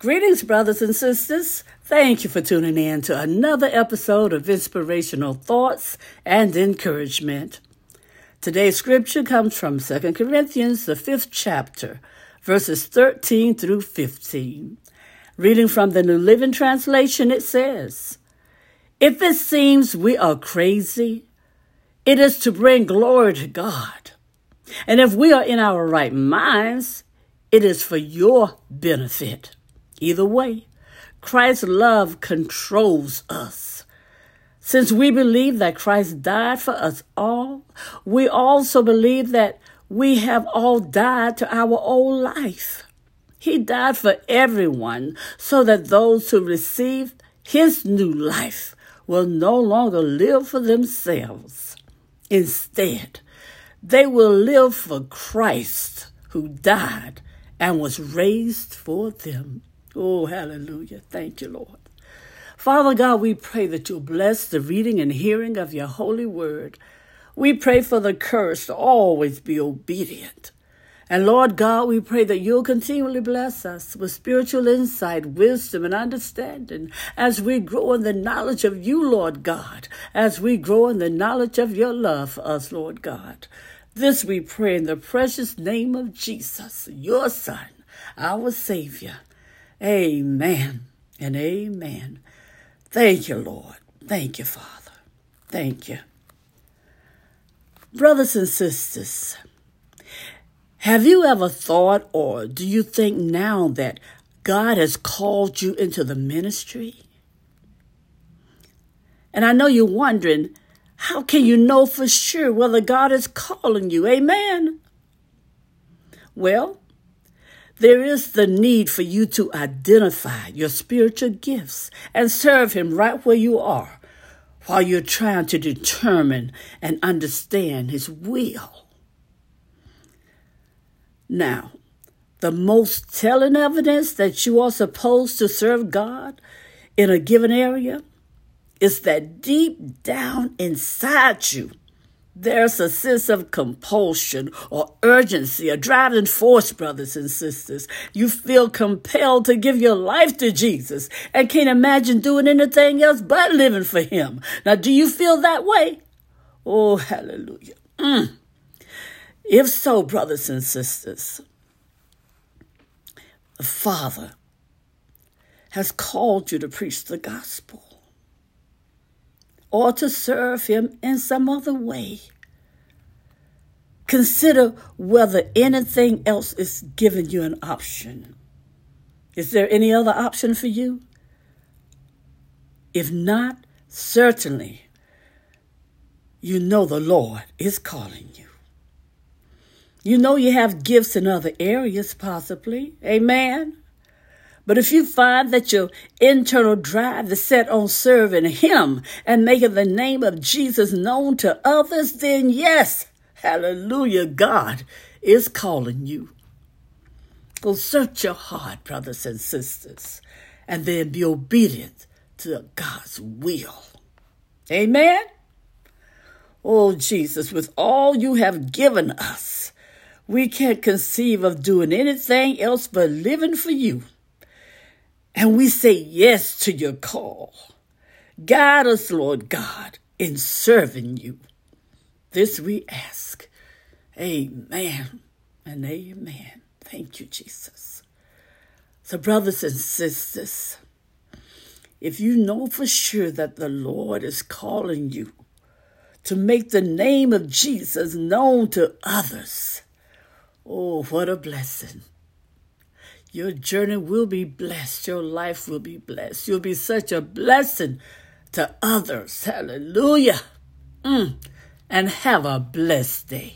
Greetings, brothers and sisters. Thank you for tuning in to another episode of Inspirational Thoughts and Encouragement. Today's scripture comes from 2 Corinthians, the fifth chapter, verses 13 through 15. Reading from the New Living Translation, it says, If it seems we are crazy, it is to bring glory to God. And if we are in our right minds, it is for your benefit. Either way, Christ's love controls us. Since we believe that Christ died for us all, we also believe that we have all died to our old life. He died for everyone so that those who receive his new life will no longer live for themselves. Instead, they will live for Christ who died and was raised for them. Oh, hallelujah. Thank you, Lord. Father God, we pray that you'll bless the reading and hearing of your holy word. We pray for the courage to always be obedient. And Lord God, we pray that you'll continually bless us with spiritual insight, wisdom, and understanding as we grow in the knowledge of you, Lord God, as we grow in the knowledge of your love for us, Lord God. This we pray in the precious name of Jesus, your Son, our Savior. Amen and amen. Thank you, Lord. Thank you, Father. Thank you. Brothers and sisters, have you ever thought or do you think now that God has called you into the ministry? And I know you're wondering, how can you know for sure whether God is calling you? Amen. Well, there is the need for you to identify your spiritual gifts and serve Him right where you are while you're trying to determine and understand His will. Now, the most telling evidence that you are supposed to serve God in a given area is that deep down inside you, there's a sense of compulsion or urgency, a driving force, brothers and sisters. You feel compelled to give your life to Jesus and can't imagine doing anything else but living for Him. Now, do you feel that way? Oh, hallelujah. Mm. If so, brothers and sisters, the Father has called you to preach the gospel or to serve Him in some other way. Consider whether anything else is giving you an option. Is there any other option for you? If not, certainly you know the Lord is calling you. You know you have gifts in other areas, possibly. Amen. But if you find that your internal drive is set on serving Him and making the name of Jesus known to others, then yes, hallelujah, God is calling you. Go search your heart, brothers and sisters, and then be obedient to God's will. Amen. Oh, Jesus, with all you have given us, we can't conceive of doing anything else but living for you. And we say yes to your call. Guide us, Lord God, in serving you. This we ask. Amen and amen. Thank you, Jesus. So, brothers and sisters, if you know for sure that the Lord is calling you to make the name of Jesus known to others, oh, what a blessing. Your journey will be blessed. Your life will be blessed. You'll be such a blessing to others. Hallelujah. Mm. And have a blessed day.